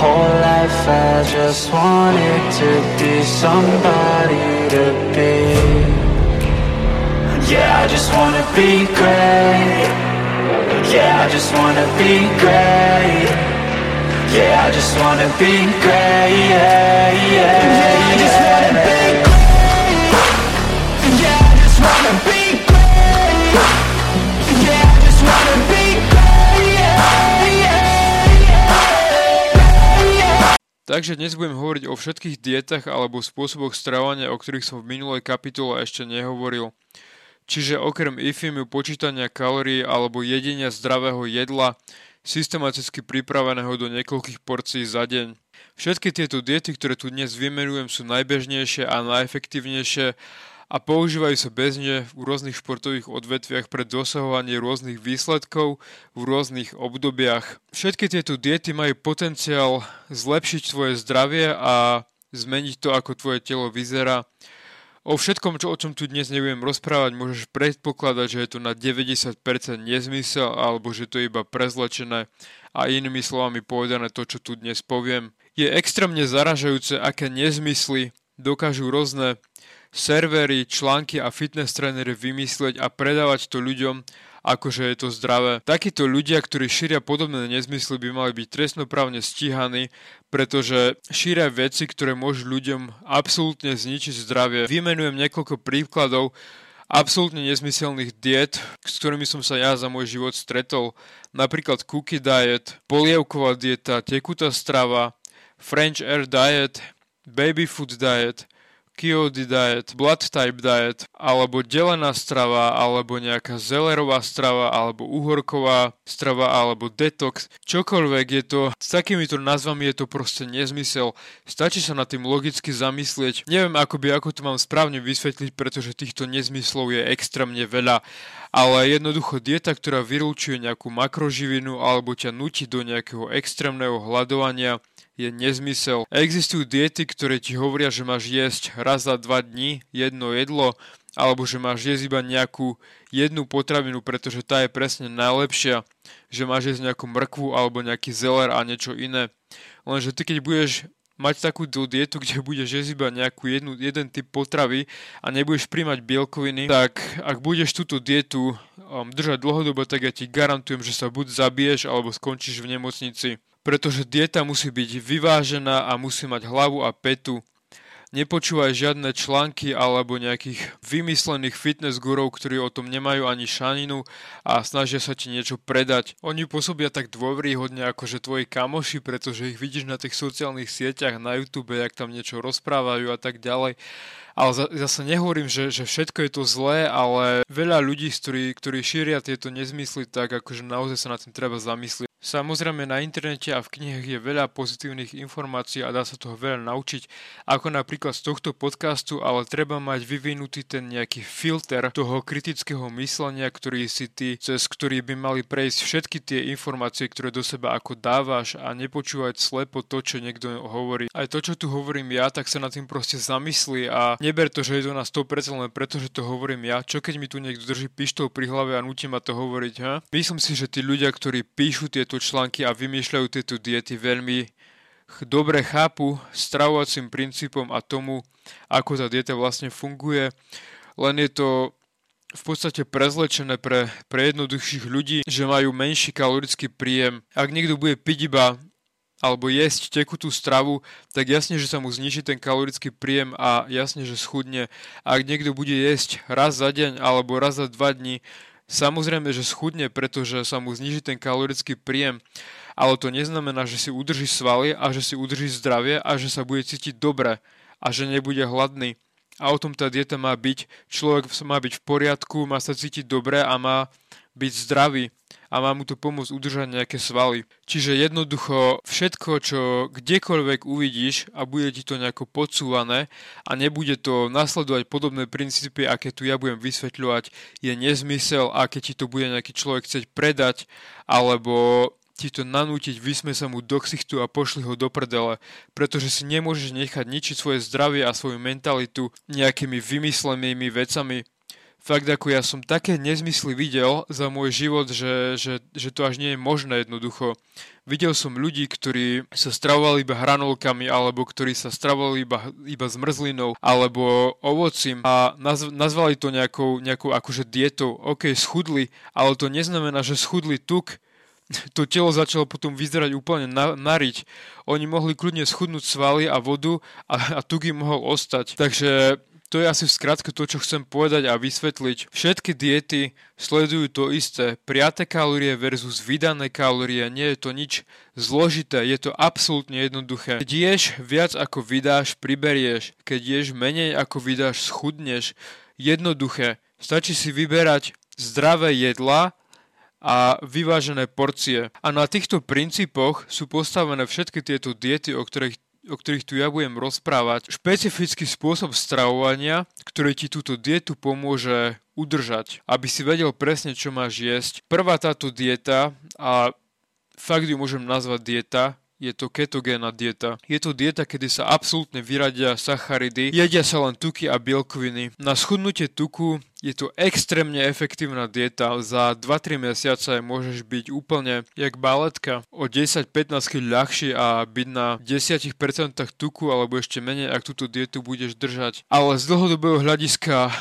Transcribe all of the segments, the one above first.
whole life I just wanted to be somebody to be. Yeah, I just wanna be great. Yeah, I just wanna be great. Yeah, I just wanna be great. Yeah, yeah, yeah. I just wanna Takže dnes budem hovoriť o všetkých dietách alebo spôsoboch stravovania, o ktorých som v minulej kapitole ešte nehovoril. Čiže okrem IFIMu, počítania kalórií alebo jedenia zdravého jedla, systematicky pripraveného do niekoľkých porcií za deň. Všetky tieto diety, ktoré tu dnes vymenujem, sú najbežnejšie a najefektívnejšie a používajú sa bežne v rôznych športových odvetviach pre dosahovanie rôznych výsledkov v rôznych obdobiach. Všetky tieto diety majú potenciál zlepšiť tvoje zdravie a zmeniť to, ako tvoje telo vyzerá. O všetkom, čo, o čom tu dnes nebudem rozprávať, môžeš predpokladať, že je to na 90% nezmysel alebo že to je iba prezlečené a inými slovami povedané to, čo tu dnes poviem. Je extrémne zaražajúce, aké nezmysly dokážu rôzne servery, články a fitness trénery vymyslieť a predávať to ľuďom, akože je to zdravé. Takíto ľudia, ktorí šíria podobné nezmysly, by mali byť trestnoprávne stíhaní, pretože šíria veci, ktoré môžu ľuďom absolútne zničiť zdravie. Vymenujem niekoľko príkladov absolútne nezmyselných diet, s ktorými som sa ja za môj život stretol. Napríklad cookie diet, polievková dieta, tekutá strava, French air diet, baby food diet, Kiodi diet, blood type diet, alebo delená strava, alebo nejaká zelerová strava, alebo uhorková strava, alebo detox, čokoľvek je to, s takýmito názvami je to proste nezmysel. Stačí sa nad tým logicky zamyslieť. Neviem, ako by, ako to mám správne vysvetliť, pretože týchto nezmyslov je extrémne veľa. Ale jednoducho dieta, ktorá vylúčuje nejakú makroživinu alebo ťa nutí do nejakého extrémneho hľadovania, je nezmysel. Existujú diety, ktoré ti hovoria, že máš jesť raz za dva dní jedno jedlo, alebo že máš jesť iba nejakú jednu potravinu, pretože tá je presne najlepšia, že máš jesť nejakú mrkvu alebo nejaký zeler a niečo iné. Lenže ty keď budeš mať takú dietu, kde budeš jesť iba nejakú jednu, jeden typ potravy a nebudeš príjmať bielkoviny, tak ak budeš túto dietu um, držať dlhodobo, tak ja ti garantujem, že sa buď zabiješ alebo skončíš v nemocnici pretože dieta musí byť vyvážená a musí mať hlavu a petu. Nepočúvaj žiadne články alebo nejakých vymyslených fitness gurov, ktorí o tom nemajú ani šaninu a snažia sa ti niečo predať. Oni pôsobia tak dôveryhodne ako že tvoji kamoši, pretože ich vidíš na tých sociálnych sieťach, na YouTube, jak tam niečo rozprávajú a tak ďalej. Ale zase nehovorím, že, že všetko je to zlé, ale veľa ľudí, ktorí, ktorí šíria tieto nezmysly, tak akože naozaj sa na tým treba zamyslieť. Samozrejme na internete a v knihách je veľa pozitívnych informácií a dá sa toho veľa naučiť, ako napríklad z tohto podcastu, ale treba mať vyvinutý ten nejaký filter toho kritického myslenia, ktorý si ty, cez ktorý by mali prejsť všetky tie informácie, ktoré do seba ako dávaš a nepočúvať slepo to, čo niekto hovorí. Aj to, čo tu hovorím ja, tak sa nad tým proste zamyslí a neber to, že je to na 100% len preto, že to hovorím ja. Čo keď mi tu niekto drží pištol pri hlave a nutí ma to hovoriť, ha? Myslím si, že tí ľudia, ktorí píšu tie tieto články a vymýšľajú tieto diety veľmi dobre chápu stravovacím princípom a tomu, ako tá dieta vlastne funguje. Len je to v podstate prezlečené pre, pre jednoduchších ľudí, že majú menší kalorický príjem. Ak niekto bude piť iba alebo jesť tekutú stravu, tak jasne, že sa mu zniží ten kalorický príjem a jasne, že schudne. Ak niekto bude jesť raz za deň alebo raz za dva dní, Samozrejme, že schudne, pretože sa mu zniží ten kalorický príjem, ale to neznamená, že si udrží svaly a že si udrží zdravie a že sa bude cítiť dobre a že nebude hladný. A o tom tá dieta má byť. Človek má byť v poriadku, má sa cítiť dobre a má byť zdravý a má mu to pomôcť udržať nejaké svaly. Čiže jednoducho všetko, čo kdekoľvek uvidíš a bude ti to nejako podsúvané a nebude to nasledovať podobné princípy, aké tu ja budem vysvetľovať, je nezmysel a keď ti to bude nejaký človek chcieť predať alebo ti to nanútiť, vysme sa mu do ksichtu a pošli ho do prdele, pretože si nemôžeš nechať ničiť svoje zdravie a svoju mentalitu nejakými vymyslenými vecami, fakt ako ja som také nezmysly videl za môj život, že, že, že to až nie je možné jednoducho. Videl som ľudí, ktorí sa stravovali iba hranolkami, alebo ktorí sa stravovali iba, iba zmrzlinou, alebo ovocím a nazv, nazvali to nejakou, nejakou akože dietou. OK, schudli, ale to neznamená, že schudli tuk, to telo začalo potom vyzerať úplne na, nariť. Oni mohli kľudne schudnúť svaly a vodu a, a tuk im mohol ostať. Takže to je asi v skratke to, čo chcem povedať a vysvetliť. Všetky diety sledujú to isté. Priate kalórie versus vydané kalórie. Nie je to nič zložité, je to absolútne jednoduché. Keď ješ viac ako vydáš, priberieš. Keď ješ menej ako vydáš, schudneš. Jednoduché. Stačí si vyberať zdravé jedla a vyvážené porcie. A na týchto princípoch sú postavené všetky tieto diety, o ktorých o ktorých tu ja budem rozprávať, špecifický spôsob stravovania, ktorý ti túto dietu pomôže udržať, aby si vedel presne, čo máš jesť. Prvá táto dieta, a fakt ju môžem nazvať dieta, je to ketogénna dieta. Je to dieta, kedy sa absolútne vyradia sacharidy, jedia sa len tuky a bielkoviny. Na schudnutie tuku je to extrémne efektívna dieta. Za 2-3 mesiace môžeš byť úplne jak baletka o 10-15 kg ľahší a byť na 10% tuku alebo ešte menej, ak túto dietu budeš držať. Ale z dlhodobého hľadiska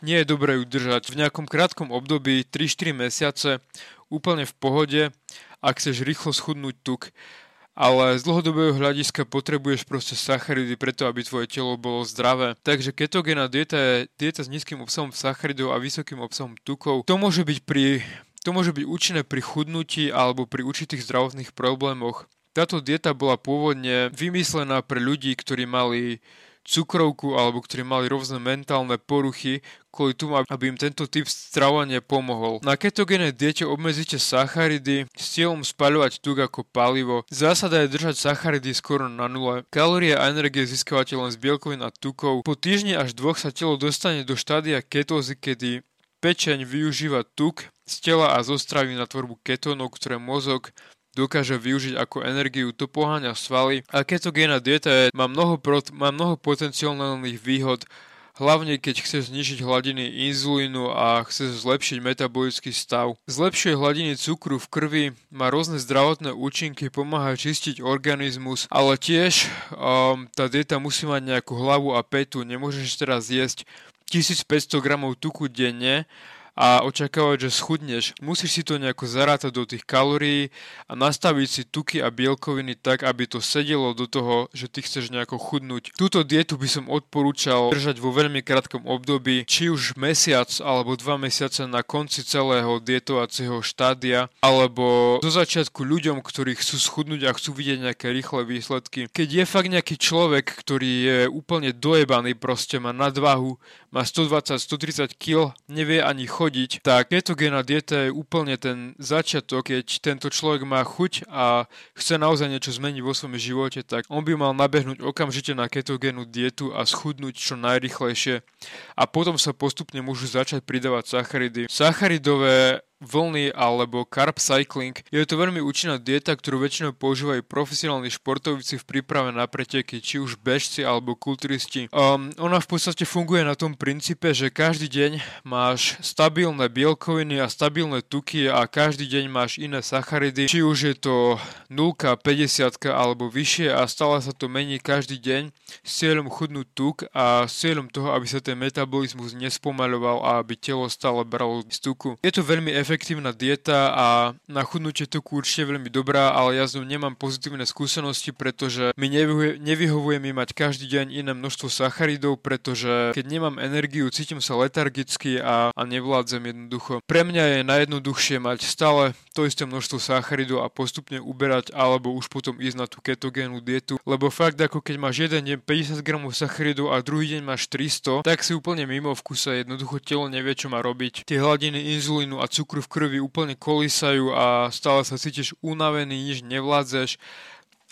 nie je dobré ju držať. V nejakom krátkom období 3-4 mesiace úplne v pohode, ak chceš rýchlo schudnúť tuk ale z dlhodobého hľadiska potrebuješ proste sacharidy preto, aby tvoje telo bolo zdravé. Takže ketogénna dieta je dieta s nízkym obsahom sacharidov a vysokým obsahom tukov. To môže byť pri to môže byť účinné pri chudnutí alebo pri určitých zdravotných problémoch. Táto dieta bola pôvodne vymyslená pre ľudí, ktorí mali cukrovku alebo ktorí mali rôzne mentálne poruchy, kvôli tomu, aby im tento typ stravovania pomohol. Na ketogénej diete obmedzíte sacharidy s cieľom spaľovať tuk ako palivo. Zásada je držať sacharidy skoro na nule. Kalórie a energie získavate len z bielkovín a tukov. Po týždni až dvoch sa telo dostane do štádia ketózy, kedy pečeň využíva tuk z tela a zo stravy na tvorbu ketónov, ktoré mozog dokáže využiť ako energiu, to poháňa svaly. A ketogénna dieta je, má mnoho, prot, má mnoho potenciálnych výhod, hlavne keď chceš znižiť hladiny inzulínu a chceš zlepšiť metabolický stav. Zlepšuje hladiny cukru v krvi, má rôzne zdravotné účinky, pomáha čistiť organizmus, ale tiež um, tá dieta musí mať nejakú hlavu a petu, nemôžeš teraz jesť 1500 gramov tuku denne a očakávať, že schudneš. Musíš si to nejako zarátať do tých kalórií a nastaviť si tuky a bielkoviny tak, aby to sedelo do toho, že ty chceš nejako chudnúť. Túto dietu by som odporúčal držať vo veľmi krátkom období, či už mesiac alebo dva mesiace na konci celého dietovacieho štádia, alebo do začiatku ľuďom, ktorí chcú schudnúť a chcú vidieť nejaké rýchle výsledky. Keď je fakt nejaký človek, ktorý je úplne dojebaný, proste má nadvahu, má 120-130 kg, nevie ani chodiť, tak ketogénna dieta je úplne ten začiatok, keď tento človek má chuť a chce naozaj niečo zmeniť vo svojom živote, tak on by mal nabehnúť okamžite na ketogénnu dietu a schudnúť čo najrychlejšie a potom sa postupne môžu začať pridávať sacharidy. Sacharidové vlny alebo carb cycling. Je to veľmi účinná dieta, ktorú väčšinou používajú profesionálni športovci v príprave na preteky, či už bežci alebo kulturisti. Um, ona v podstate funguje na tom princípe, že každý deň máš stabilné bielkoviny a stabilné tuky a každý deň máš iné sacharidy, či už je to 0, 50 alebo vyššie a stále sa to mení každý deň s cieľom chudnúť tuk a s cieľom toho, aby sa ten metabolizmus nespomaľoval a aby telo stále bralo z tuku. Je to veľmi efektívne efektívna dieta a na chudnutie tuku určite veľmi dobrá, ale ja z nemám pozitívne skúsenosti, pretože mi nevyhovuje, nevyhovuje mi mať každý deň iné množstvo sacharidov, pretože keď nemám energiu, cítim sa letargicky a, a nevládzem jednoducho. Pre mňa je najjednoduchšie mať stále to isté množstvo sacharidov a postupne uberať alebo už potom ísť na tú ketogénnu dietu, lebo fakt ako keď máš jeden deň 50 gramov sacharidov a druhý deň máš 300, tak si úplne mimo v kuse, jednoducho telo nevie, čo má robiť. Tie hladiny inzulínu a cukru v krvi úplne kolísajú a stále sa cítiš unavený, nič nevládzeš.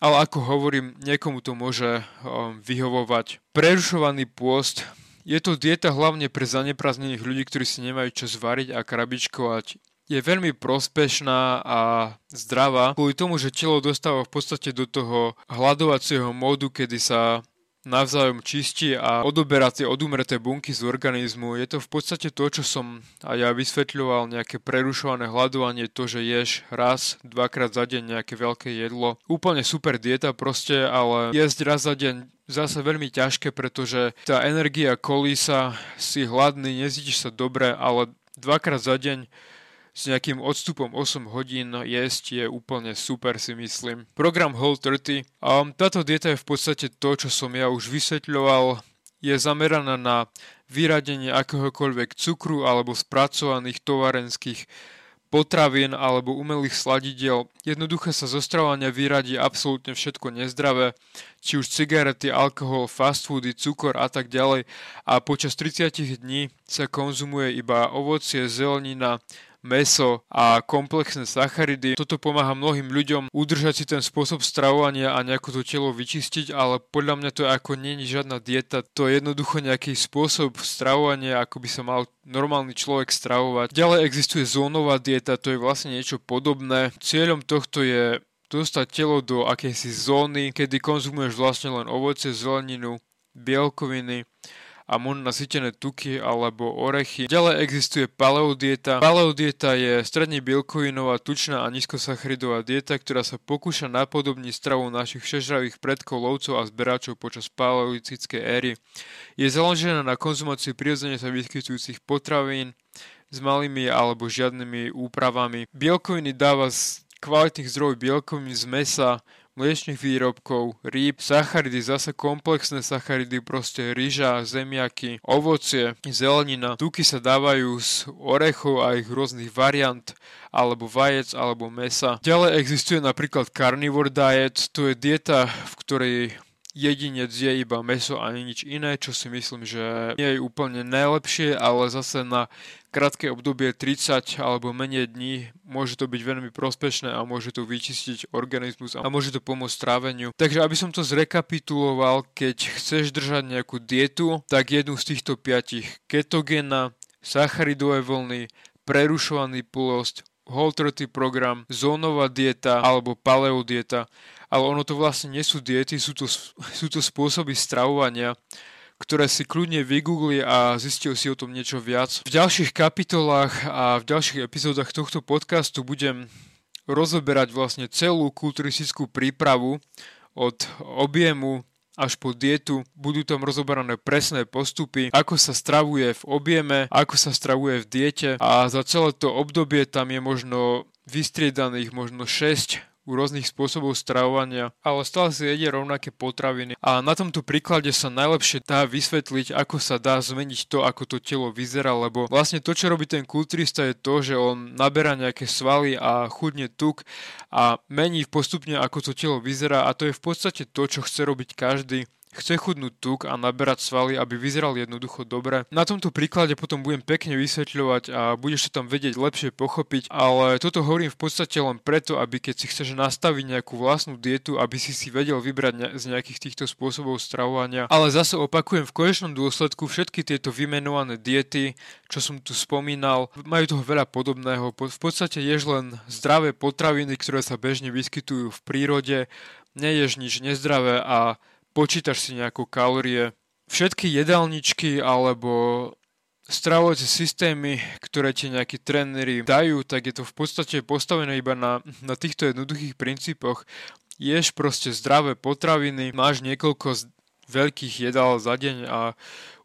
Ale ako hovorím, niekomu to môže um, vyhovovať. Prerušovaný pôst je to dieta hlavne pre zaneprázdnených ľudí, ktorí si nemajú čo zvariť a krabičkovať. Je veľmi prospešná a zdravá kvôli tomu, že telo dostáva v podstate do toho hľadovacieho módu, kedy sa navzájom čistí a odoberá tie odumreté bunky z organizmu. Je to v podstate to, čo som aj ja vysvetľoval, nejaké prerušované hľadovanie, to, že ješ raz, dvakrát za deň nejaké veľké jedlo. Úplne super dieta proste, ale jesť raz za deň zase veľmi ťažké, pretože tá energia kolísa, si hladný, nezítiš sa dobre, ale dvakrát za deň s nejakým odstupom 8 hodín jesť je úplne super si myslím. Program Whole 30. Um, táto dieta je v podstate to, čo som ja už vysvetľoval. Je zameraná na vyradenie akéhokoľvek cukru alebo spracovaných tovarenských potravín alebo umelých sladidiel. Jednoduché sa zo vyradí absolútne všetko nezdravé, či už cigarety, alkohol, fast foody, cukor a tak ďalej a počas 30 dní sa konzumuje iba ovocie, zelenina, meso a komplexné sacharidy. Toto pomáha mnohým ľuďom udržať si ten spôsob stravovania a nejako to telo vyčistiť, ale podľa mňa to ako je žiadna dieta, to je jednoducho nejaký spôsob stravovania, ako by sa mal normálny človek stravovať. Ďalej existuje zónová dieta, to je vlastne niečo podobné. Cieľom tohto je dostať telo do akejsi zóny, kedy konzumuješ vlastne len ovoce, zeleninu, bielkoviny a možno nasytené tuky alebo orechy. Ďalej existuje paleodieta. Paleodieta je stredne bielkovinová, tučná a nízkosacharidová dieta, ktorá sa pokúša napodobniť stravu našich všežravých predkov, lovcov a zberačov počas paleolitickej éry. Je založená na konzumácii prirodzene sa vyskytujúcich potravín s malými alebo žiadnymi úpravami. Bielkoviny dáva z kvalitných zdrojov bielkovín z mesa, mliečných výrobkov, rýb, sacharidy, zase komplexné sacharidy, proste ryža, zemiaky, ovocie, zelenina. Tuky sa dávajú z orechov a ich rôznych variant, alebo vajec, alebo mesa. Ďalej existuje napríklad carnivore diet, to je dieta, v ktorej jedinec je iba meso a nič iné, čo si myslím, že nie je úplne najlepšie, ale zase na krátke obdobie 30 alebo menej dní môže to byť veľmi prospešné a môže to vyčistiť organizmus a môže to pomôcť tráveniu. Takže aby som to zrekapituloval, keď chceš držať nejakú dietu, tak jednu z týchto piatich. Ketogéna, sacharidové vlny, prerušovaný pôst, whole 30 program, zónová dieta alebo paleodieta. Ale ono to vlastne nie sú diety, sú to, sú to spôsoby stravovania, ktoré si kľudne vygoogli a zistil si o tom niečo viac. V ďalších kapitolách a v ďalších epizódach tohto podcastu budem rozoberať vlastne celú kulturistickú prípravu od objemu až po dietu. Budú tam rozoberané presné postupy, ako sa stravuje v objeme, ako sa stravuje v diete a za celé to obdobie tam je možno vystriedaných možno 6 u rôznych spôsobov stravovania, ale stále si jedie rovnaké potraviny. A na tomto príklade sa najlepšie dá vysvetliť, ako sa dá zmeniť to, ako to telo vyzerá, lebo vlastne to, čo robí ten kulturista je to, že on naberá nejaké svaly a chudne tuk a mení postupne, ako to telo vyzerá a to je v podstate to, čo chce robiť každý chce chudnúť tuk a naberať svaly, aby vyzeral jednoducho dobre. Na tomto príklade potom budem pekne vysvetľovať a budeš to tam vedieť lepšie pochopiť, ale toto hovorím v podstate len preto, aby keď si chceš nastaviť nejakú vlastnú dietu, aby si si vedel vybrať ne- z nejakých týchto spôsobov stravovania. Ale zase opakujem, v konečnom dôsledku všetky tieto vymenované diety, čo som tu spomínal, majú toho veľa podobného. V podstate ješ len zdravé potraviny, ktoré sa bežne vyskytujú v prírode, neješ nič nezdravé a počítaš si nejakú kalórie. Všetky jedálničky alebo stravovacie systémy, ktoré ti nejakí tréneri dajú, tak je to v podstate postavené iba na, na týchto jednoduchých princípoch. Ješ proste zdravé potraviny, máš niekoľko veľkých jedál za deň a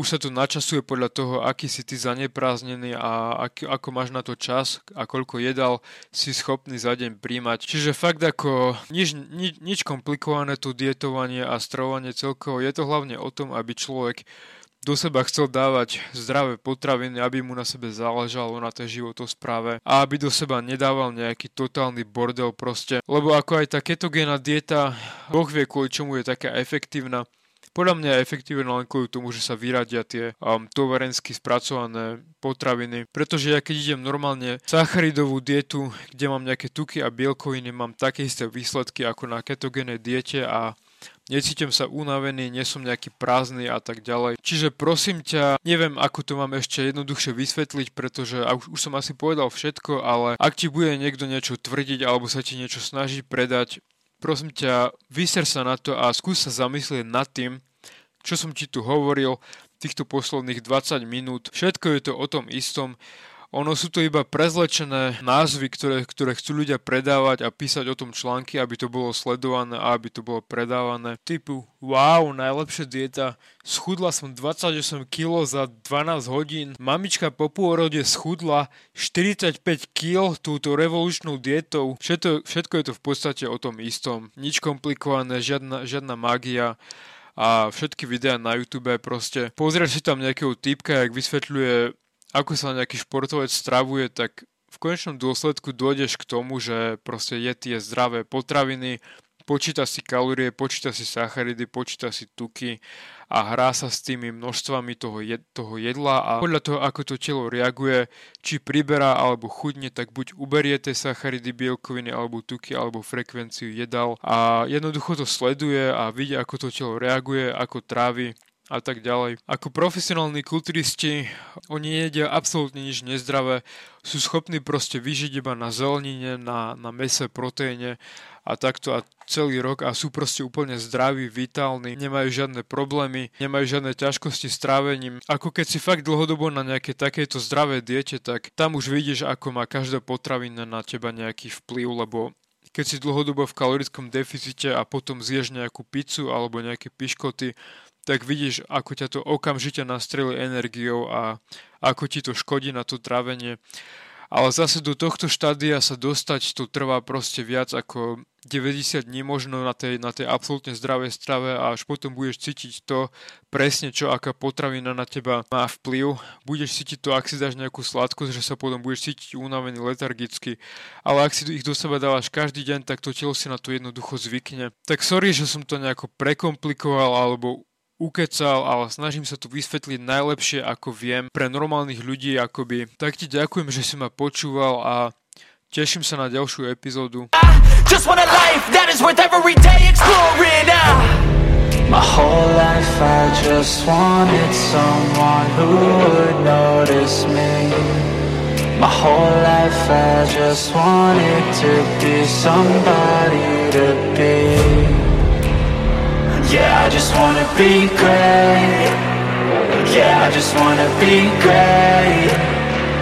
už sa to načasuje podľa toho, aký si ty zanepráznený a ak, ako máš na to čas a koľko jedál si schopný za deň príjmať. Čiže fakt ako nič, nič, nič komplikované tu dietovanie a stravovanie celkovo. Je to hlavne o tom, aby človek do seba chcel dávať zdravé potraviny, aby mu na sebe záležalo na tej životospráve a aby do seba nedával nejaký totálny bordel proste. Lebo ako aj tá ketogénna dieta, Boh vie kvôli čomu je taká efektívna, podľa mňa je efektívne len kvôli tomu, že sa vyradia tie um, tovarensky spracované potraviny. Pretože ja keď idem normálne sacharidovú dietu, kde mám nejaké tuky a bielkoviny, mám také isté výsledky ako na ketogénej diete a necítim sa unavený, nie som nejaký prázdny a tak ďalej. Čiže prosím ťa, neviem ako to mám ešte jednoduchšie vysvetliť, pretože už, už som asi povedal všetko, ale ak ti bude niekto niečo tvrdiť alebo sa ti niečo snaží predať, prosím ťa, vyser sa na to a skús sa zamyslieť nad tým, čo som ti tu hovoril, týchto posledných 20 minút. Všetko je to o tom istom. Ono sú to iba prezlečené názvy, ktoré, ktoré chcú ľudia predávať a písať o tom články, aby to bolo sledované a aby to bolo predávané. Typu, wow, najlepšia dieta, schudla som 28 kg za 12 hodín, mamička po pôrode schudla 45 kg túto revolučnou dietou. Všetko, všetko je to v podstate o tom istom. Nič komplikované, žiadna, žiadna magia a všetky videá na YouTube proste pozrieš si tam nejakého typka, jak vysvetľuje ako sa nejaký športovec stravuje, tak v konečnom dôsledku dojdeš k tomu, že proste je tie zdravé potraviny, počíta si kalórie, počíta si sacharidy, počíta si tuky a hrá sa s tými množstvami toho, jed, toho jedla a podľa toho, ako to telo reaguje, či priberá alebo chudne, tak buď uberie tie sacharidy, bielkoviny alebo tuky alebo frekvenciu jedal a jednoducho to sleduje a vidí, ako to telo reaguje, ako trávi a tak ďalej. Ako profesionálni kulturisti, oni jedia absolútne nič nezdravé, sú schopní proste vyžiť iba na zelenine, na, na mese, proteíne a takto a celý rok a sú proste úplne zdraví, vitálni, nemajú žiadne problémy, nemajú žiadne ťažkosti s trávením. Ako keď si fakt dlhodobo na nejakej takejto zdravej diete, tak tam už vidíš, ako má každá potravina na teba nejaký vplyv, lebo keď si dlhodobo v kalorickom deficite a potom zješ nejakú pizzu alebo nejaké piškoty, tak vidíš, ako ťa to okamžite nastrelí energiou a ako ti to škodí na to trávenie. Ale zase do tohto štádia sa dostať to trvá proste viac ako 90 dní možno na tej, na tej absolútne zdravej strave a až potom budeš cítiť to presne, čo aká potravina na teba má vplyv. Budeš cítiť to, ak si dáš nejakú sladkosť, že sa potom budeš cítiť unavený, letargicky. Ale ak si ich do seba dávaš každý deň, tak to telo si na to jednoducho zvykne. Tak sorry, že som to nejako prekomplikoval alebo ukecal, ale snažím sa tu vysvetliť najlepšie, ako viem, pre normálnych ľudí akoby. Tak ti ďakujem, že si ma počúval a teším sa na ďalšiu epizódu. My whole life I just wanted someone who would notice me My whole life I just wanted to be somebody to be Yeah, I just wanna be great. Yeah, I just wanna be great